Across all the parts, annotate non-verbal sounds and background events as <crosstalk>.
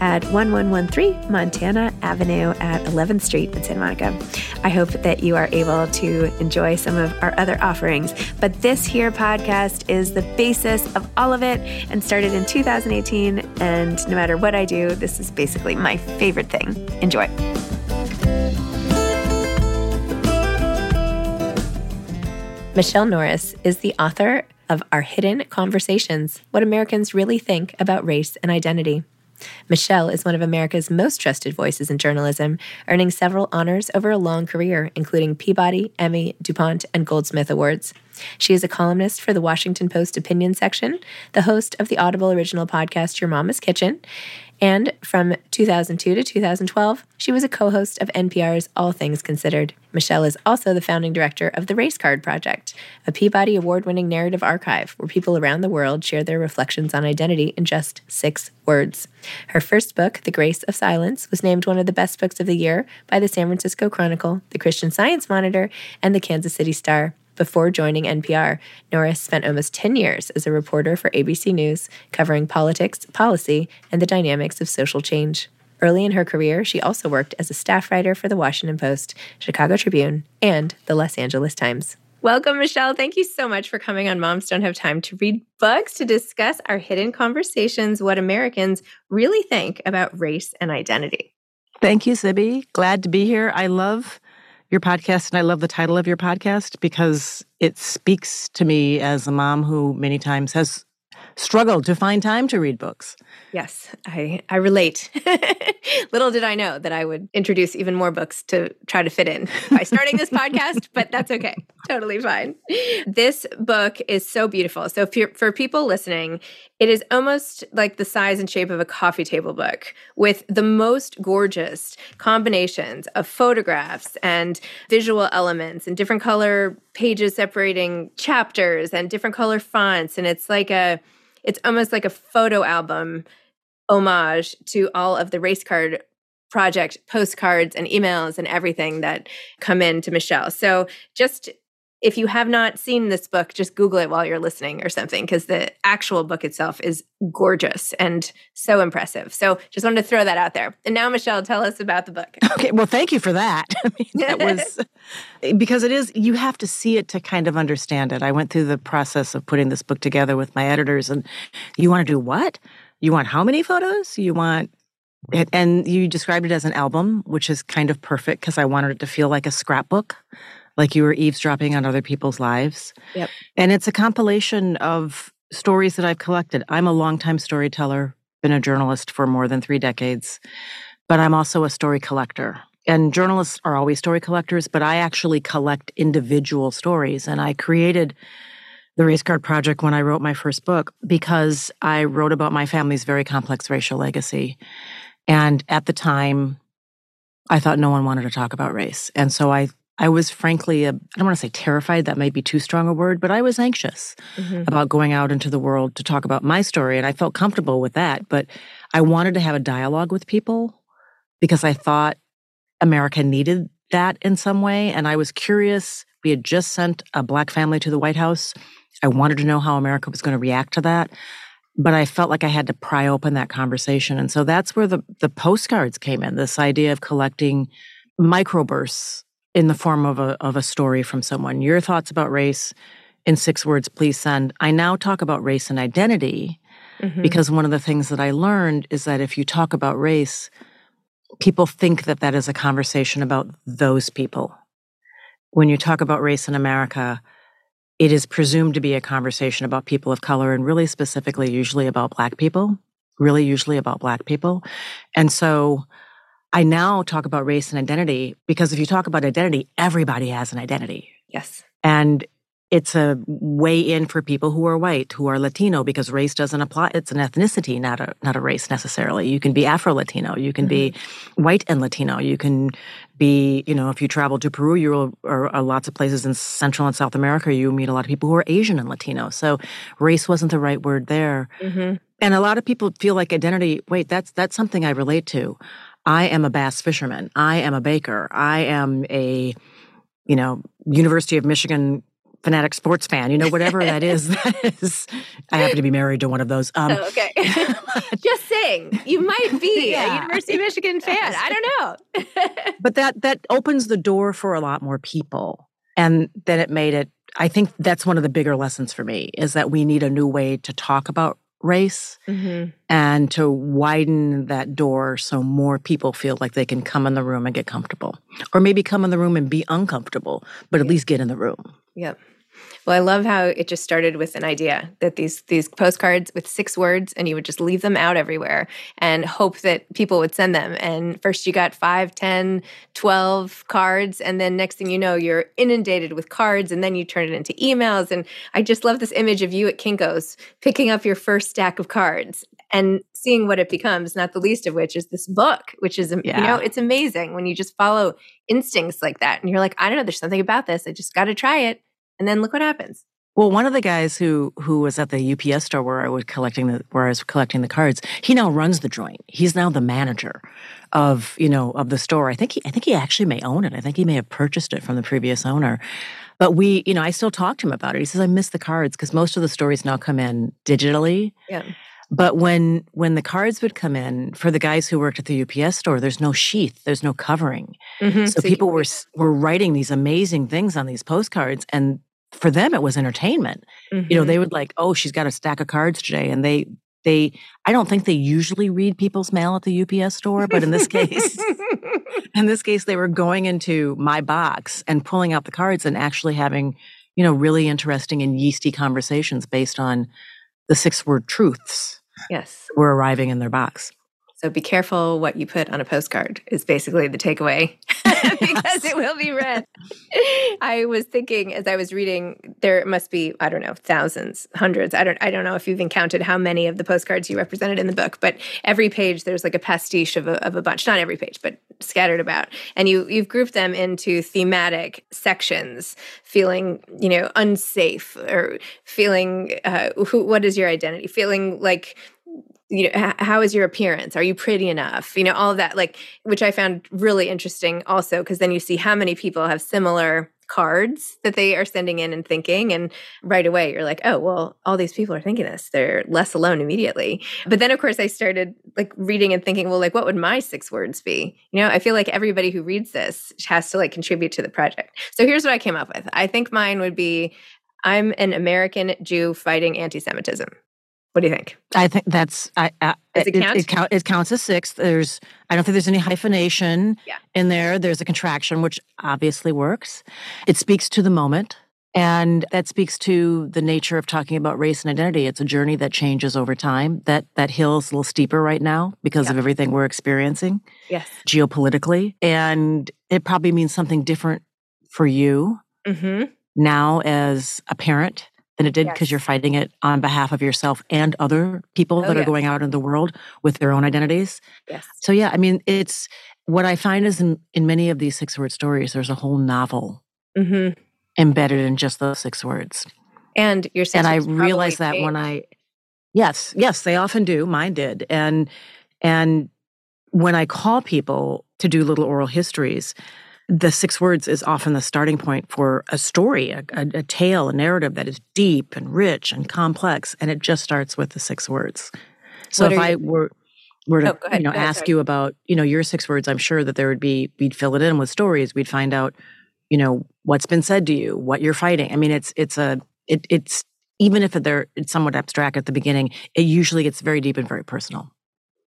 at 1113 Montana Avenue at 11th Street in Santa Monica. I hope that you are able to enjoy some of our other offerings. But this here podcast is the basis of all of it and started in 2018. And no matter what I do, this is basically my favorite thing. Enjoy. Michele Norris is the author of Our Hidden Conversations What Americans Really Think About Race and Identity. Michele is one of America's most trusted voices in journalism, earning several honors over a long career, including Peabody, Emmy, DuPont, and Goldsmith Awards. She is a columnist for the Washington Post opinion section, the host of the Audible original podcast Your Mama's Kitchen, and from 2002 to 2012, she was a co host of NPR's All Things Considered. Michele is also the founding director of the Race Card Project, a Peabody Award winning narrative archive where people around the world share their reflections on identity in just six words. Her first book, The Grace of Silence, was named one of the best books of the year by the San Francisco Chronicle, the Christian Science Monitor, and the Kansas City Star. Before joining NPR, Norris spent almost 10 years as a reporter for ABC News, covering politics, policy, and the dynamics of social change. Early in her career, she also worked as a staff writer for the Washington Post, Chicago Tribune, and the Los Angeles Times. Welcome, Michele. Thank you so much for coming on Moms Don't Have Time to Read Books to discuss our hidden conversations, what Americans really think about race and identity. Thank you, Zibby. Glad to be here. I love your podcast and I love the title of your podcast because it speaks to me as a mom who many times has struggled to find time to read books. Yes, I, I relate. <laughs> Little did I know that I would introduce even more books to try to fit in by starting this podcast, <laughs> but that's okay. Totally fine. This book is so beautiful. So, for, for people listening, it is almost like the size and shape of a coffee table book with the most gorgeous combinations of photographs and visual elements and different color pages separating chapters and different color fonts. And it's like a, it's almost like a photo album homage to all of the race card project postcards and emails and everything that come in to Michele. So just if you have not seen this book, just Google it while you're listening or something, because the actual book itself is gorgeous and so impressive. So just wanted to throw that out there. And now, Michele, tell us about the book. <laughs> Okay, well, thank you for that. <laughs> I mean, that <laughs> was eh, because it is, you have to see it to kind of understand it. I went through the process of putting this book together with my editors, and you want to do what? You want how many photos? You want it, and you described it as an album, which is kind of perfect because I wanted it to feel like a scrapbook, like you were eavesdropping on other people's lives. Yep. And it's a compilation of stories that I've collected. I'm a longtime storyteller, been a journalist for more than three decades, but I'm also a story collector. And journalists are always story collectors, but I actually collect individual stories. And I created the Race Card Project when I wrote my first book because I wrote about my family's very complex racial legacy. And at the time, I thought no one wanted to talk about race. And so I I was frankly, I don't want to say terrified, that might be too strong a word, but I was anxious mm-hmm. about going out into the world to talk about my story. And I felt comfortable with that. But I wanted to have a dialogue with people because I thought America needed that in some way. And I was curious. We had just sent a black family to the White House. I wanted to know how America was going to react to that. But I felt like I had to pry open that conversation. And so that's where the, the postcards came in this idea of collecting microbursts in the form of a, of a story from someone. Your thoughts about race in six words, please send. I now talk about race and identity mm-hmm. because one of the things that I learned is that if you talk about race, people think that that is a conversation about those people. When you talk about race in America, it is presumed to be a conversation about people of color and really specifically, usually about Black people, really usually about Black people. And so I now talk about race and identity because if you talk about identity, everybody has an identity. Yes. And it's a way in for people who are white, who are Latino, because race doesn't apply. It's an ethnicity, not a not a race necessarily. You can be Afro Latino, you can mm-hmm. be white and Latino, you can be, you know, if you travel to Peru, you will, or, or lots of places in Central and South America, you meet a lot of people who are Asian and Latino. So race wasn't the right word there. Mm-hmm. And a lot of people feel like identity. Wait, that's that's something I relate to. I am a bass fisherman. I am a baker. I am a, you know, University of Michigan fanatic sports fan, you know, whatever that is. <laughs> That is, I happen to be married to one of those. Um, oh, okay. <laughs> <laughs> Just saying, you might be yeah. a University of Michigan fan. I don't know. but that that opens the door for a lot more people, and then it made it. I think that's one of the bigger lessons for me is that we need a new way to talk about race mm-hmm. and to widen that door so more people feel like they can come in the room and get comfortable or maybe come in the room and be uncomfortable but at least get in the room. Yep well, I love how it just started with an idea that these these postcards with six words, and you would just leave them out everywhere and hope that people would send them. And first you got five, ten, twelve cards, and then next thing you know, you're inundated with cards, and then you turn it into emails. And I just love this image of you at Kinko's picking up your first stack of cards and seeing what it becomes not the least of which is this book which is yeah. you know it's amazing when you just follow instincts like that and you're like i don't know there's something about this i just got to try it and then look what happens. Well, one of the guys who who was at the UPS store where I was collecting the where I was collecting the cards, he now runs the joint. He's now the manager of you know of the store. I think he I think he actually may own it. I think he may have purchased it from the previous owner. But we, you know, I still talk to him about it. He says I miss the cards because most of the stories now come in digitally. Yeah. But when when the cards would come in for the guys who worked at the UPS store, there's no sheath, there's no covering. Mm-hmm. So, so, people you, were were writing these amazing things on these postcards, and for them it was entertainment. Mm-hmm. You know, they mm-hmm. would like, oh, she's got a stack of cards today, and they they I don't think they usually read people's mail at the UPS store, but in this case, <laughs> in this case, they were going into my box and pulling out the cards and actually having you know really interesting and yeasty conversations based on the six word truths. Yes, were arriving in their box. So be careful what you put on a postcard is basically the takeaway <laughs> because it will be read. I was thinking as I was reading, there must be, I don't know, thousands, hundreds. I don't I don't know if you've even counted how many of the postcards you represented in the book, but every page there's like a pastiche of a, of a bunch. Not every page, but scattered about. And you you've grouped them into thematic sections, feeling, you know, unsafe or feeling uh, who, what is your identity? Feeling like you know how is your appearance? Are you pretty enough? You know all of that like which i found really interesting also because then you see how many people have similar cards that they are sending in and thinking and right away you're like oh well all these people are thinking this. They're less alone immediately. But then of course i started like reading and thinking well like what would my six words be? You know i feel like everybody who reads this has to like contribute to the project. So here's what i came up with. I think mine would be i'm an american jew fighting anti-semitism What do you think? I think that's I, I it count? It, count, it counts as six. There's I don't think there's any hyphenation Yeah. in there. There's a contraction, which obviously works. It speaks to the moment, and that speaks to the nature of talking about race and identity. It's a journey that changes over time. That that hill's a little steeper right now because of everything we're experiencing Yes. geopolitically, and it probably means something different for you Mm-hmm. now as a parent than it did because Yes. you're fighting it on behalf of yourself and other people Oh, that are going out in the world with their own identities. Yes. So yeah, I mean, it's what I find is in, in many of these six word stories, there's a whole novel Mm-hmm. embedded in just those six words. And your and I realized that when. I yes, yes, they often do. Mine did. And and when I call people to do little oral histories, the six words is often the starting point for a story, a, a, a tale, a narrative that is deep and rich and complex, and it just starts with the six words. So What if I were were to Oh, you know ask sorry. you about you know your six words, I'm sure that there would be we'd fill it in with stories. We'd find out you know what's been said to you, what you're fighting. I mean, it's it's a it, it's even if they're it's somewhat abstract at the beginning, it usually gets very deep and very personal.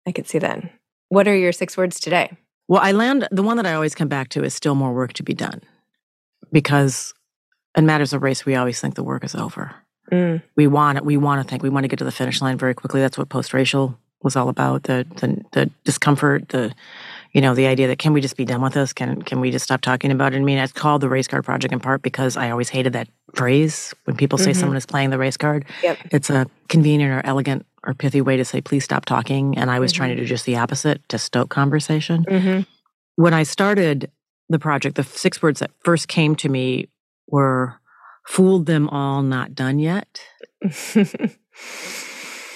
I could see that. What are your six words today? Well, I land the one that I always come back to is still more work to be done. Because in matters of race, we always think the work is over. Mm. We want it, we want to think, we want to get to the finish line very quickly. That's what post racial was all about. The, the the discomfort, the you know, the idea that can we just be done with this? Can can we just stop talking about it? I mean, it's called the race card project in part because I always hated that phrase when people say Mhm. someone is playing the race card. Yep. It's a convenient or elegant or pithy way to say please stop talking. And I was trying to do just the opposite to stoke conversation Mm-hmm. when I started the project, the six words that first came to me were fooled them all, not done yet. <laughs>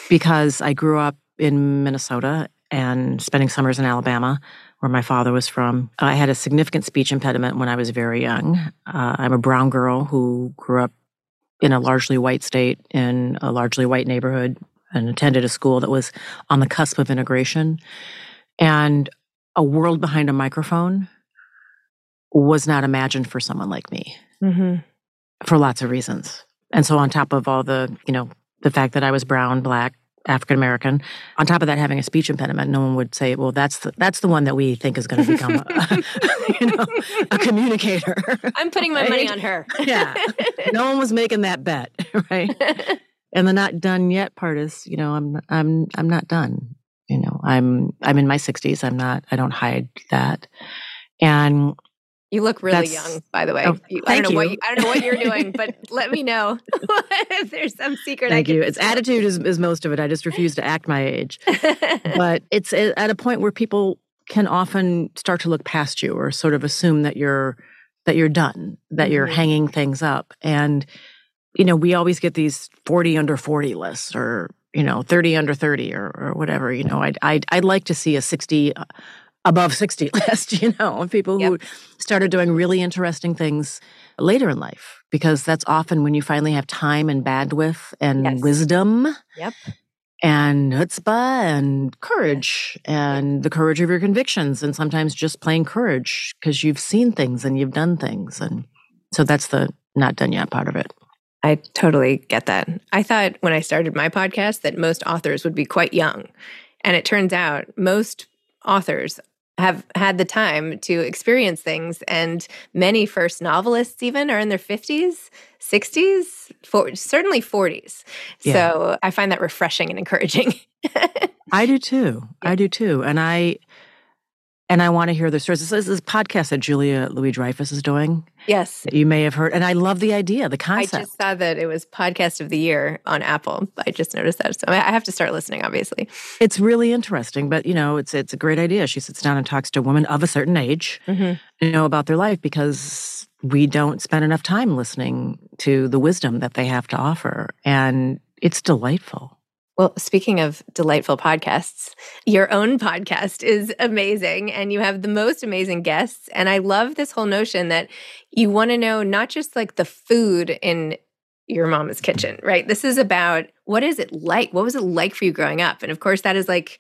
Because I grew up in Minnesota and spending summers in Alabama, where my father was from. I had a significant speech impediment when I was very young. Uh, I'm a brown girl who grew up in a largely white state in a largely white neighborhood and attended a school that was on the cusp of integration. And a world behind a microphone was not imagined for someone like me mm-hmm. for lots of reasons. And so on top of all the, you know, the fact that I was brown, black, African American, on top of that having a speech impediment, no one would say, well, that's the, that's the one that we think is going to become a, <laughs> you know, a communicator. I'm putting my money on her. yeah. No one was making that bet, <laughs> right? and the not done yet part is, you know, I'm I'm I'm not done. You know, I'm I'm in my 60s. I'm not I don't hide that. And You look really That's- young, by the way. Oh, You- I don't know what you. you, I don't know what you're doing, <laughs> but let me know <laughs> if there's some secret. I thank can you. It's attitude is, is most of it. I just refuse to act my age. <laughs> but it's at a point where people can often start to look past you or sort of assume that you're that you're done, that you're Mhm. hanging things up. And you know, we always get these 40 under 40 lists or, you know, 30 under 30 or, or whatever, you know. I'd, I'd I'd like to see a 60 uh, above 60 <laughs> list, you know, people who started doing really interesting things later in life because that's often when you finally have time and bandwidth and Yes. wisdom Yep. and chutzpah and courage and the courage of your convictions and sometimes just plain courage because you've seen things and you've done things and so that's the not done yet part of it I totally get that. I thought when I started my podcast that most authors would be quite young. And it turns out most authors have had the time to experience things. And many first novelists, even, are in their 50s, 60s, for, certainly 40s. Yeah. So I find that refreshing and encouraging. <laughs> i do too i do too and i and i want to hear the stories this is this podcast that julia louis dreyfus is doing yes. that you may have heard and i love the idea the concept. I just saw that it was podcast of the year on Apple. I just noticed that. So I I have to start listening, obviously. it's really interesting but you know it's it's a great idea she sits down and talks to women of a certain age Mhm. you know about their life because we don't spend enough time listening to the wisdom that they have to offer and it's delightful Well, speaking of delightful podcasts, your own podcast is amazing and you have the most amazing guests. And I love this whole notion that you want to know not just like the food in your mama's kitchen, right? This is about what is it like? What was it like for you growing up? And of course, that is like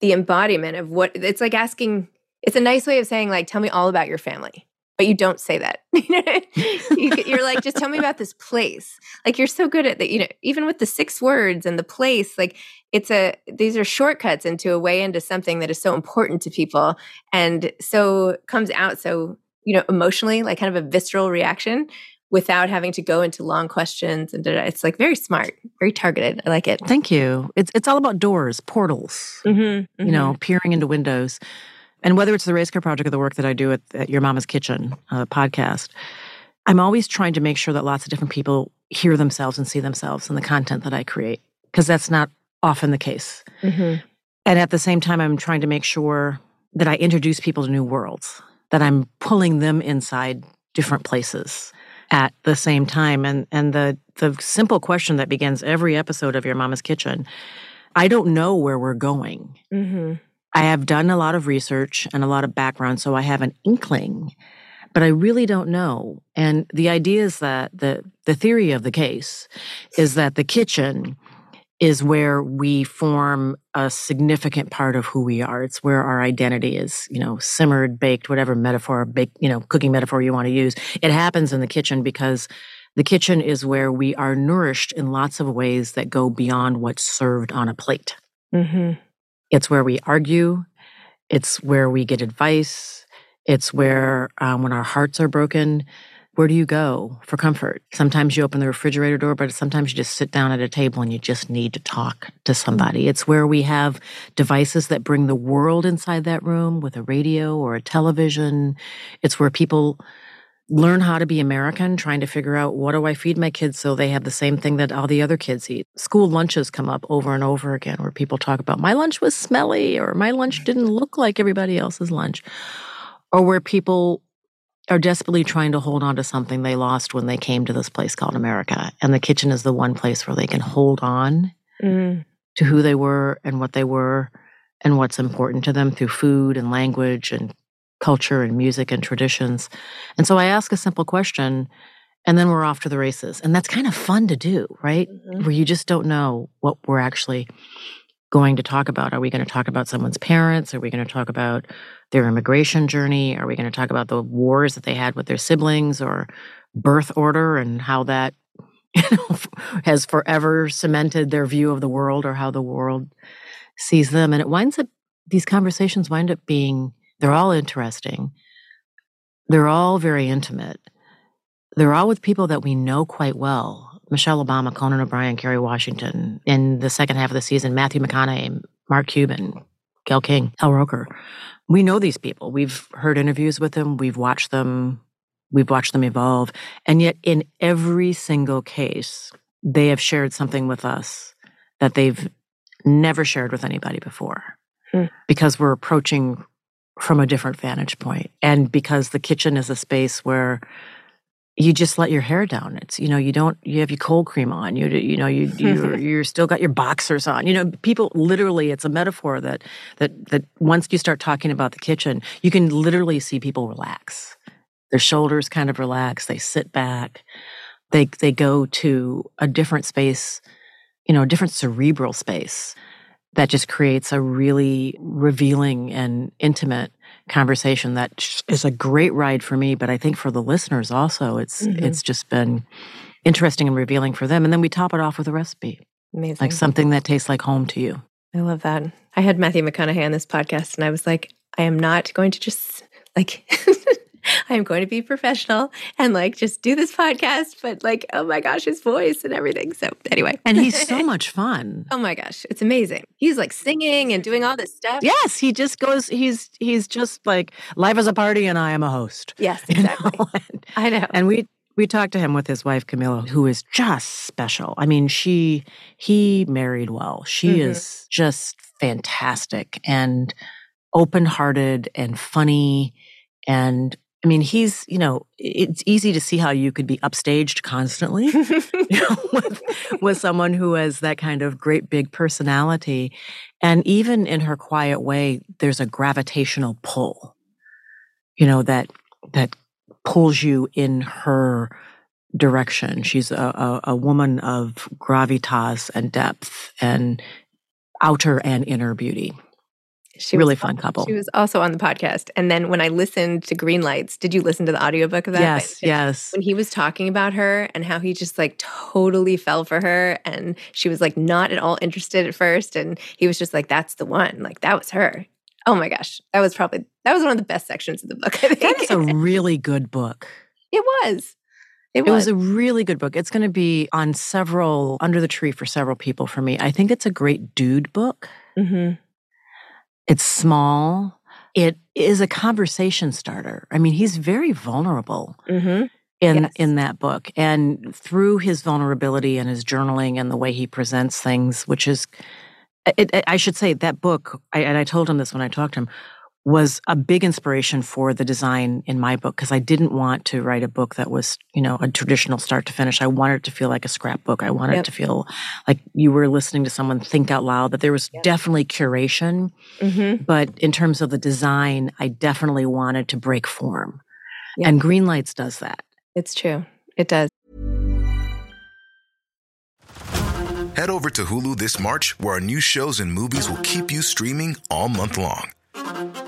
the embodiment of what it's like asking, it's a nice way of saying, like, tell me all about your family. But you don't say that. <laughs> you, are like, just tell me about this place. Like you're so good at that. You know, even with the six words and the place, like it's a these are shortcuts into a way into something that is so important to people, and so comes out so you know emotionally, like kind of a visceral reaction without having to go into long questions and it's like very smart very targeted i like it thank you it's it's all about doors portals mm-hmm, mm-hmm. you know mm-hmm. peering into windows and whether it's the race card project or the work that i do at, at your mama's kitchen uh, podcast i'm always trying to make sure that lots of different people hear themselves and see themselves in the content that i create because that's not often the case mm-hmm. and at the same time i'm trying to make sure that i introduce people to new worlds that i'm pulling them inside different places at the same time. And and the the simple question that begins every episode of Your Mama's Kitchen, I don't know where we're going. Mm-hmm. I have done a lot of research and a lot of background, so I have an inkling, but I really don't know. And the idea is that the the theory of the case is that the kitchen is where we form a significant part of who we are. It's where our identity is, you know, simmered, baked, whatever metaphor, baked, you know, cooking metaphor you want to use. It happens in the kitchen because the kitchen is where we are nourished in lots of ways that go beyond what's served on a plate. Mm-hmm. It's where we argue. It's where we get advice. It's where, um, when our hearts are broken, where do you go for comfort? Sometimes you open the refrigerator door, but sometimes you just sit down at a table and you just need to talk to somebody. It's where we have devices that bring the world inside that room with a radio or a television. It's where people learn how to be American, trying to figure out what do I feed my kids so they have the same thing that all the other kids eat. School lunches come up over and over again where people talk about my lunch was smelly or my lunch didn't look like everybody else's lunch. Or where people are desperately trying to hold on to something they lost when they came to this place called America. And the kitchen is the one place where they can hold on mm. to who they were and what they were and what's important to them through food and language and culture and music and traditions. And so I ask a simple question and then we're off to the races. And that's kind of fun to do, right? Mm-hmm. Where you just don't know what we're actually going to talk about. Are we going to talk about someone's parents? Are we going to talk about their immigration journey? Are we going to talk about the wars that they had with their siblings or birth order and how that <laughs> you know, has forever cemented their view of the world or how the world sees them? And it winds up, these conversations wind up being, they're all interesting. They're all very intimate. They're all with people that we know quite well. Michelle Obama, Conan O'Brien, Kerry Washington. In the second half of the season, Matthew McConaughey, Mark Cuban, Gayle King, Al Roker we know these people. We've heard interviews with them, we've watched them, we've watched them evolve. And yet, in every single case, they have shared something with us that they've never shared with anybody before hmm. because we're approaching from a different vantage point and because the kitchen is a space where you just let your hair down. It's you know you don't you have your cold cream on. You you know you <laughs> you you're still got your boxers on. You know people literally it's a metaphor that that that once you start talking about the kitchen, you can literally see people relax. Their shoulders kind of relax. They sit back. They they go to a different space, you know, a different cerebral space that just creates a really revealing and intimate conversation that is a great ride for me but i think for the listeners also it's mm-hmm. it's just been interesting and revealing for them and then we top it off with a recipe. Amazing. like something that tastes like home to you. I love that. I had matthew mcconaughey on this podcast and i was like i am not going to just like <laughs> <laughs> I'm going to be professional and like just do this podcast, but like, oh my gosh, his voice and everything. So, anyway. And he's so <laughs> much fun. oh my gosh, it's amazing. He's like singing and doing all this stuff. Yes, he just goes, he's, he's just like, life is a party and I am a host. Yes, exactly. <laughs> You know? I know. And we, we talked to him with his wife Camila, who is just special. I mean, she he married well. She mm-hmm. is just fantastic and open-hearted and funny and I mean, he's, you know, it's easy to see how you could be upstaged constantly you <laughs> know, <laughs> with, with someone who has that kind of great big personality. And even in her quiet way, there's a gravitational pull, you know, that, that pulls you in her direction. She's a, a, a woman of gravitas and depth and outer and inner beauty. She really was, fun couple. She was also on the podcast. And then when I listened to Green Lights, did you listen to the audiobook of that? Yes, yes. When he was talking about her and how he just like totally fell for her and she was like not at all interested at first. And he was just like, that's the one. Like that was her. Oh my gosh. That was probably, that was one of the best sections of the book, I think. That is a really good book. it was. It It was. was a really good book. It's going to be on several, under the tree for several people for me. I think it's a great dude book. hmm It's small. It is a conversation starter. I mean, he's very vulnerable hmm in Yes. in that book, and through his vulnerability and his journaling and the way he presents things, which is, it, it- I should say, that book. I, and I told him this when I talked to him. Was a big inspiration for the design in my book because I didn't want to write a book that was, you know, a traditional start to finish. I wanted it to feel like a scrapbook. I wanted Yep. it to feel like you were listening to someone think out loud, that there was definitely curation. hmm But in terms of the design, I definitely wanted to break form. Yeah. And Green Lights does that. It's true. It does. Head over to Hulu this March, where our new shows and movies will keep you streaming all month long.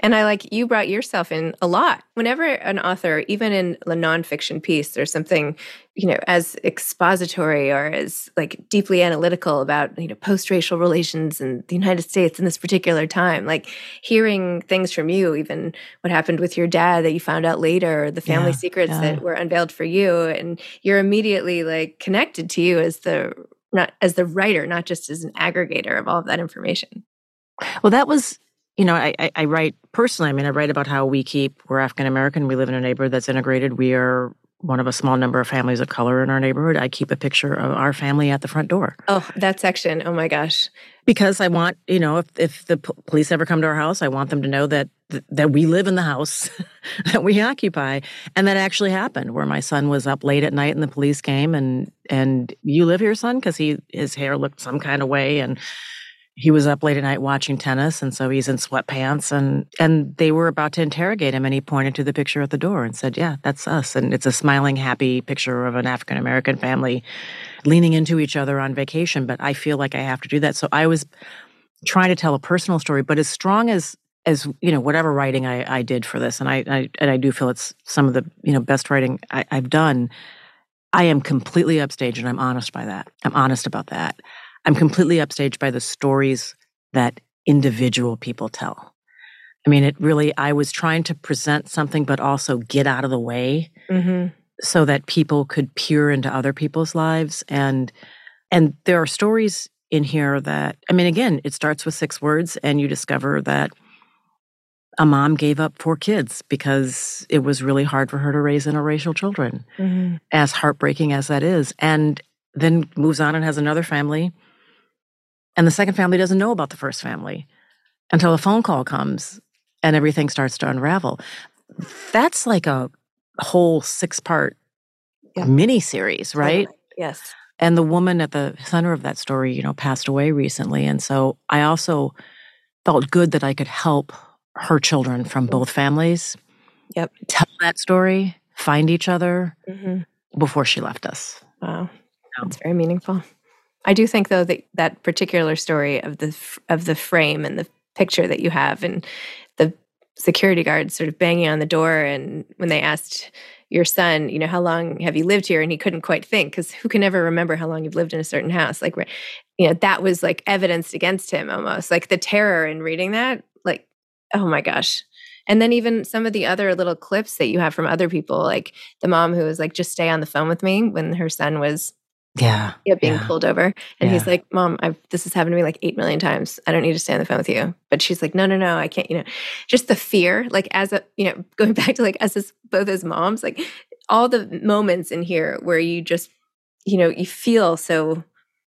And I like you brought yourself in a lot. Whenever an author, even in a nonfiction piece, or something, you know, as expository or as like deeply analytical about, you know, post-racial relations in the United States in this particular time. Like hearing things from you, even what happened with your dad that you found out later, or the family Yeah, secrets yeah. that were unveiled for you, and you're immediately like connected to you as the not as the writer, not just as an aggregator of all of that information. Well, that was, you know, I, I, I write personally. I mean, I write about how we keep, we're African American. We live in a neighborhood that's integrated. We are one of a small number of families of color in our neighborhood. I keep a picture of our family at the front door Oh, that section. Oh my gosh. because I want, you know, if, if the p- police ever come to our house, I want them to know that that we live in the house <laughs> that we occupy, and that actually happened. Where my son was up late at night and the police came and and you live here, son, because he his hair looked some kind of way and. He was up late at night watching tennis, and so he's in sweatpants, and and they were about to interrogate him, and he pointed to the picture at the door and said, "Yeah, that's us." And it's a smiling, happy picture of an African American family leaning into each other on vacation. But I feel like I have to do that, so I was trying to tell a personal story, but as strong as as you know, whatever writing I, I did for this, and I, I and I do feel it's some of the you know best writing I, I've done. I am completely upstaged, and I'm honest by that. I'm honest about that. I'm completely upstaged by the stories that individual people tell. I mean, it really. I was trying to present something, but also get out of the way Mm-hmm. so that people could peer into other people's lives and and there are stories in here that I mean again it starts with six words and you discover that a mom gave up four kids because it was really hard for her to raise interracial children mm-hmm. as heartbreaking as that is and then moves on and has another family and the second family doesn't know about the first family until a phone call comes and everything starts to unravel that's like a whole six part yeah. mini series, right? Totally. Yes. And the woman at the center of that story, you know, passed away recently. And so I also felt good that I could help her children from mm. both families. Yep. Tell that story, find each other mm-hmm. before she left us. Wow. That's very meaningful. I do think though that that particular story of the of the frame and the picture that you have and the security guards sort of banging on the door and when they asked your son you know how long have you lived here? and he couldn't quite think because who can ever remember how long you've lived in a certain house? Like you know that was like evidenced against him almost. Like the terror in reading that like oh my gosh. And then even some of the other little clips that you have from other people like the mom who was like just stay on the phone with me when her son was yeah. Yeah, being yeah. pulled over. And yeah. he's like, Mom, I've this has happened to me like eight million times. I don't need to stay on the phone with you. But she's like, No, no, no, I can't, you know, just the fear, like as a, you know, going <laughs> back to like us as both as moms, like all the moments in here where you just, you know, you feel so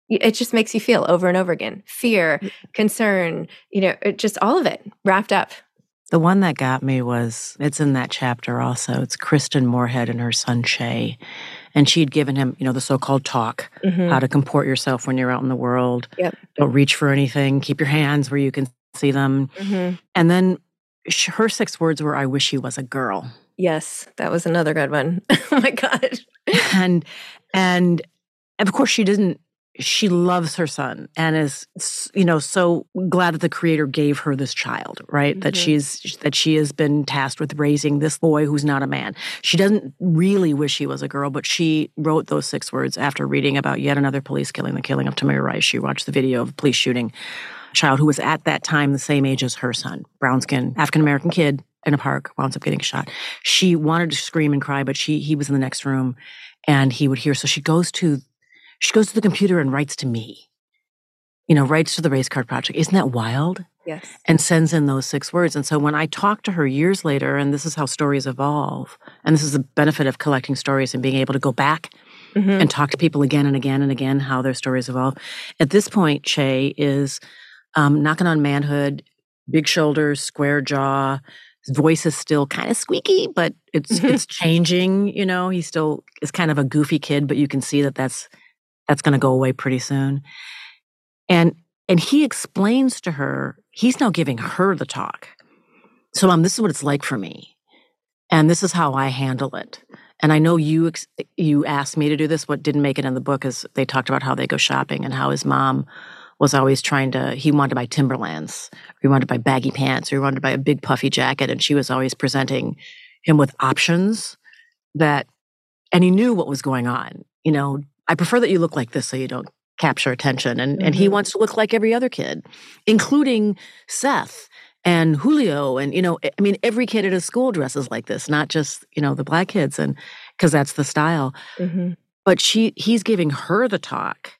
it just makes you feel over and over again fear, concern, you know, it, just all of it wrapped up. The one that got me was it's in that chapter also. It's Kristen Moorhead and her son Shay and she'd given him, you know, the so-called talk, mm-hmm. how to comport yourself when you're out in the world. Yep. Don't reach for anything. Keep your hands where you can see them. Mm-hmm. And then her six words were, "I wish he was a girl." Yes, that was another good one. <laughs> oh my god. and and of course she didn't she loves her son and is you know so glad that the creator gave her this child right? Mm-hmm. that she's that she has been tasked with raising this boy who's not a man. She doesn't really wish he was a girl but she wrote those six words after reading about yet another police killing the killing of tamir rice. She watched the video of a police shooting a child who was at that time the same age as her son brown skin african american kid in a park winds up getting shot. She wanted to scream and cry but she he was in the next room and he would hear so she goes to she goes to the computer and writes to me, you know, writes to the race card project. Isn't that wild? Yes. And sends in those six words. And so when I talk to her years later, and this is how stories evolve, and this is the benefit of collecting stories and being able to go back mm-hmm. and talk to people again and again and again how their stories evolve. At this point, Che is um, knocking on manhood, big shoulders, square jaw. His voice is still kind of squeaky, but it's mm-hmm. it's changing. You know, he still is kind of a goofy kid, but you can see that that's that's going to go away pretty soon. And and he explains to her, he's now giving her the talk. So, mom, this is what it's like for me. And this is how I handle it. And I know you you asked me to do this. What didn't make it in the book is they talked about how they go shopping and how his mom was always trying to. He wanted to buy Timberlands, or he wanted to buy baggy pants, or he wanted to buy a big puffy jacket, and she was always presenting him with options that, and he knew what was going on. You know, I prefer that you look like this so you don't capture attention. And mm-hmm. and he mm-hmm. wants to look like every other kid, including Seth and Julio. And, you know, I mean, every kid at his school dresses like this, not just, you know, the black kids and because that's the style. Mm-hmm. But she he's giving her the talk.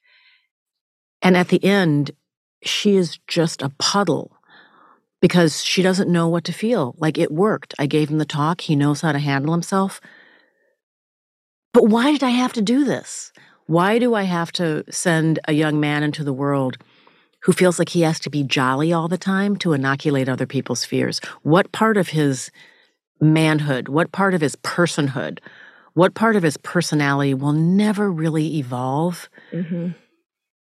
And at the end, she is just a puddle because she doesn't know what to feel. Like it worked. I gave him the talk. He knows how to handle himself. But why did I have to do this? Why do I have to send a young man into the world who feels like he has to be jolly all the time to inoculate other people's fears? What part of his manhood, what part of his personhood, what part of his personality will never really evolve mm-hmm.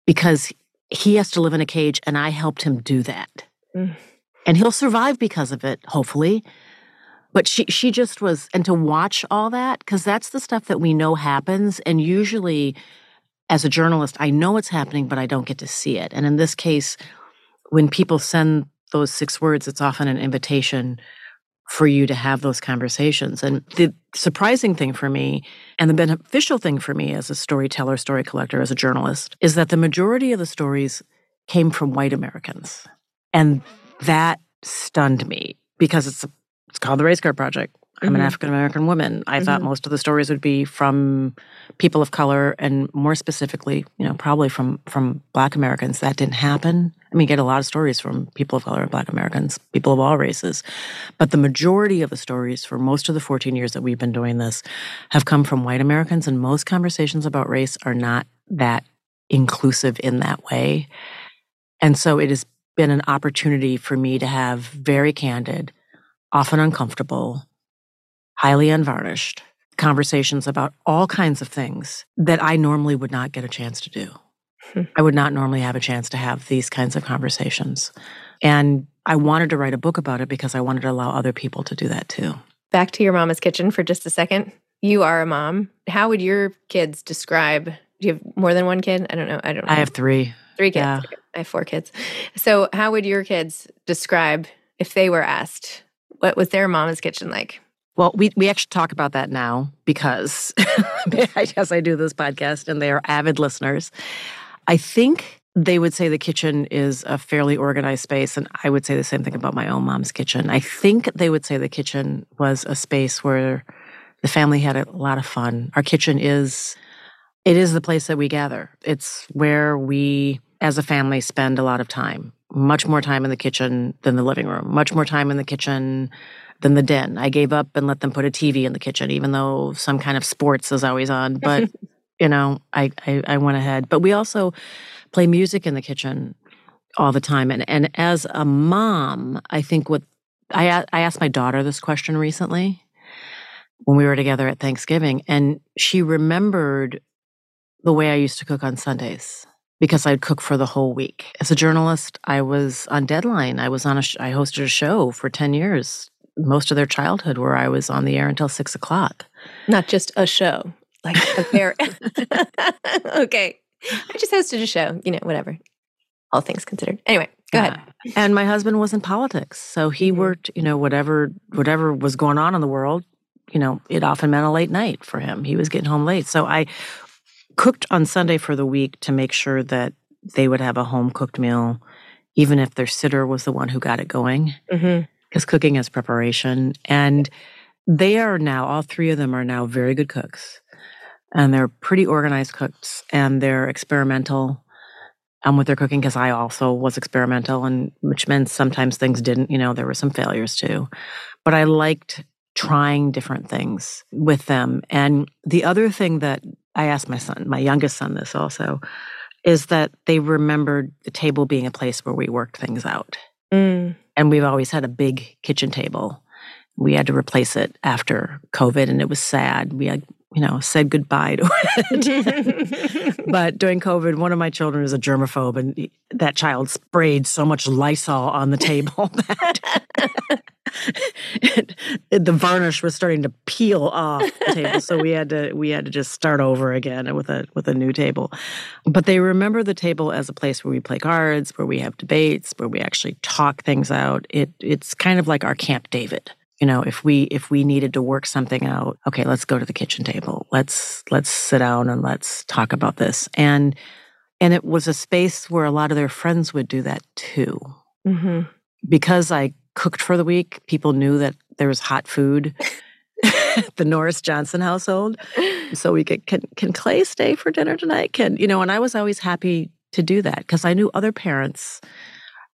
because he has to live in a cage and I helped him do that. Mm. And he'll survive because of it, hopefully but she she just was and to watch all that because that's the stuff that we know happens and usually as a journalist i know it's happening but i don't get to see it. And in this case when people send those six words it's often an invitation for you to have those conversations. And the surprising thing for me and the beneficial thing for me as a storyteller story collector as a journalist is that the majority of the stories came from white americans. And that stunned me because it's a it's called the Race Card Project. I'm an Mhm. African American woman. I thought most of the stories would be from people of color and more specifically, you know, probably from from black Americans. That didn't happen. I mean, you get a lot of stories from people of color and black Americans, people of all races. But the majority of the stories for most of the 14 years that we've been doing this have come from white Americans and most conversations about race are not that inclusive in that way. And so it has been an opportunity for me to have very candid, often uncomfortable, highly unvarnished conversations about all kinds of things that I normally would not get a chance to do. Hmm. I would not normally have a chance to have these kinds of conversations. And I wanted to write a book about it because I wanted to allow other people to do that too. Back to your mama's kitchen for just a second. You are a mom. How would your kids describe? Do you have more than one kid? I don't know. I don't know. I have three. three kids. yeah. I have four kids. So, how would your kids describe if they were asked what was their mama's kitchen like? Well, we, we actually talk about that now because <laughs> I guess I do this podcast and they are avid listeners. I think they would say the kitchen is a fairly organized space, and I would say the same thing about my own mom's kitchen. I think they would say the kitchen was a space where the family had a lot of fun. Our kitchen is it is the place that we gather. It's where we as a family spend a lot of time. Much more time in the kitchen than the living room. Much more time in the kitchen than the den. I gave up and let them put a TV in the kitchen, even though some kind of sports is always on. <laughs> But you know, I, I I went ahead. But we also play music in the kitchen all the time. And and as a mom, I think what I, I asked my daughter this question recently when we were together at Thanksgiving, and she remembered the way I used to cook on Sundays because I'd cook for the whole week. As a journalist, I was on deadline. I was on a sh- I hosted a show for ten years, most of their childhood, where I was on the air until six o'clock. Not just a show, like a <laughs> pair. <laughs> okay. I just hosted a show, you know, whatever. All things considered. Anyway, go ahead. And my husband was in politics, so he Mhm. worked. You know, whatever whatever was going on in the world, you know, it often meant a late night for him. He was getting home late, so I cooked on Sunday for the week to make sure that they would have a home cooked meal, even if their sitter was the one who got it going. Mm-hmm. Because cooking is preparation, and they are now all three of them are now very good cooks, and they're pretty organized cooks, and they're experimental um, with their cooking because I also was experimental, and which meant sometimes things didn't. You know, there were some failures too, but I liked trying different things with them. And the other thing that I asked my son, my youngest son, this also, is that they remembered the table being a place where we worked things out. Mm. And we've always had a big kitchen table. We had to replace it after COVID, and it was sad. We had, you know, said goodbye to it. <laughs> but during COVID, one of my children is a germaphobe, and that child sprayed so much Lysol on the table <laughs> that <laughs> the varnish was starting to peel off the table. So we had to we had to just start over again with a with a new table. But they remember the table as a place where we play cards, where we have debates, where we actually talk things out. It it's kind of like our Camp David you know if we if we needed to work something out okay let's go to the kitchen table let's let's sit down and let's talk about this and and it was a space where a lot of their friends would do that too hmm because i cooked for the week. People knew that there was hot food <laughs> at the norris johnson household. So we could can, can clay stay for dinner tonight? Can you know and i was always happy to do that because i knew other parents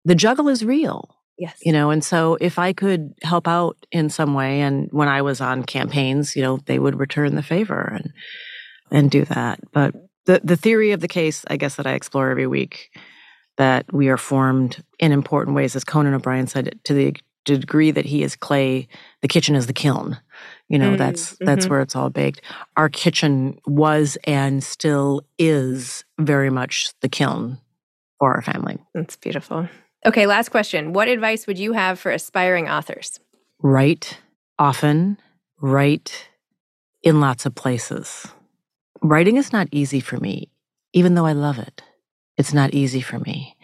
the juggle is real Yes. you know and so if i could help out in some way and when i was on campaigns you know they would return the favor and and do that. But the the theory of the case i guess that i explore every week that we are formed in important ways as conan o'brien said to the degree that he is clay the kitchen is the kiln you know Mm, that's that's mhm. where it's all baked our kitchen was and still is very much the kiln for our family That's beautiful. Okay, last question. What advice would you have for aspiring authors? write often, write in lots of places. Writing is not easy for me, even though I love it. It's not easy for me.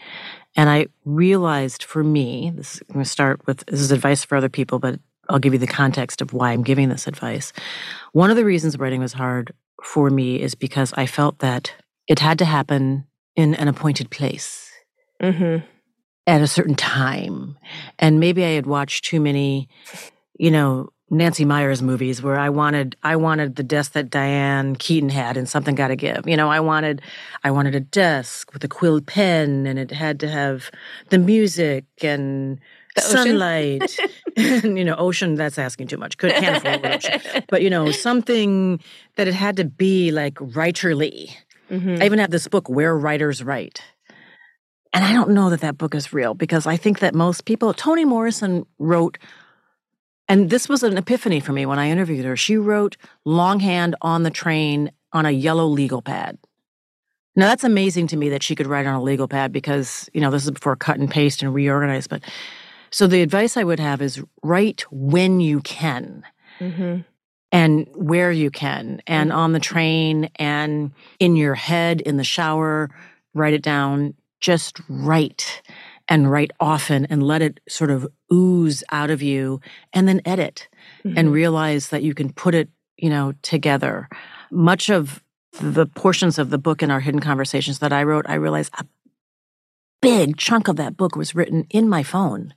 And I realized for me, this is, I'm going to start with this is advice for other people, but I'll give you the context of why I'm giving this advice. One of the reasons writing was hard for me is because I felt that it had to happen in an appointed place Mm-hmm. at a certain time. And maybe I had watched too many, you know, Nancy Meyers movies where I wanted I wanted the desk that Diane Keaton had and something got to give. You know, I wanted I wanted a desk with a quill pen and it had to have the music and The sunlight <laughs> and you know ocean that's asking too much could can't afford ocean but you know something that it had to be like writerly Mhm. I even have this book, Where Writers Write. And I don't know that that book is real because I think that most people, Toni Morrison wrote, and this was an epiphany for me when I interviewed her. She wrote longhand on the train on a yellow legal pad. Now that's amazing to me that she could write on a legal pad because, you know, this is before cut and paste and reorganize. But so the advice I would have is write when you can Mhm. and where you can and on the train and in your head in the shower write it down just write and write often and let it sort of ooze out of you and then edit and realize that you can put it you know together much of the portions of the book in our hidden conversations that i wrote i realized a big chunk of that book was written in my phone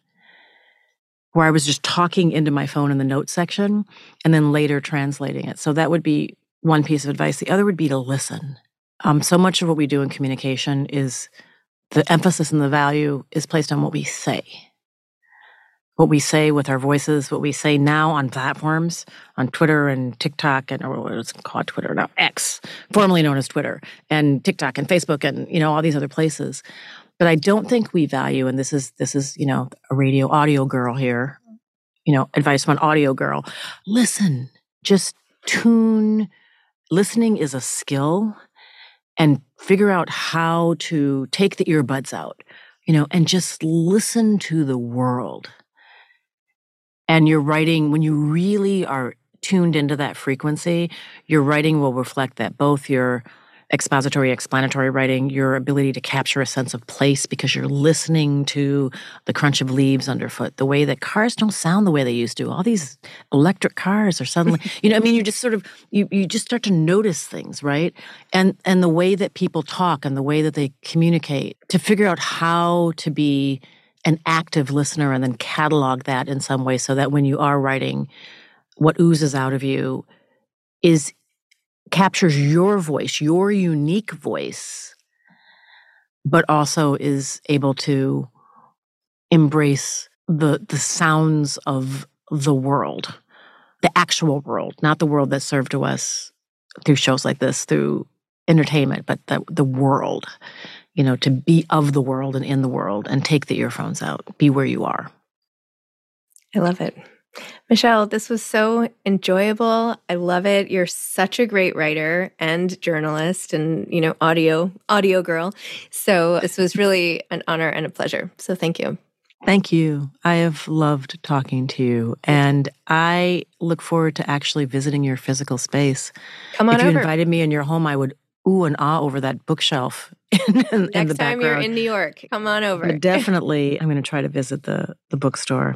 where I was just talking into my phone in the notes section and then later translating it. So that would be one piece of advice. The other would be to listen. Um, so much of what we do in communication is the emphasis and the value is placed on what we say. What we say with our voices, what we say now on platforms, on Twitter and TikTok and or what is it called Twitter now, X, formerly known as Twitter, and TikTok and Facebook and you know all these other places. But I don't think we value, and this is this is you know a radio audio girl here, you know advice from an audio girl. Listen, just tune. Listening is a skill, and figure out how to take the earbuds out, you know, and just listen to the world. And your writing, when you really are tuned into that frequency, your writing will reflect that both your expository, explanatory writing, your ability to capture a sense of place because you're listening to the crunch of leaves underfoot, the way that cars don't sound the way they used to. All these electric cars are suddenly, <laughs> you know, I mean, you just sort of you you just start to notice things, right? And and the way that people talk and the way that they communicate to figure out how to be an active listener and then catalog that in some way so that when you are writing, what oozes out of you is captures your voice, your unique voice, but also is able to embrace the the sounds of the world, the actual world, not the world that's served to us through shows like this, through entertainment, but the the world. You know, to be of the world and in the world and take the earphones out, be where you are. I love it. Michele, this was so enjoyable. I love it. You're such a great writer and journalist and, you know, audio audio girl. So this was really an honor and a pleasure. So thank you. Thank you. I have loved talking to you, and I look forward to actually visiting your physical space. Come on if you over. invited me in your home, I would ooh and ah over that bookshelf <laughs> in, in, in Next the time background. you're in New York, come on over. But definitely, I'm going to try to visit the the bookstore.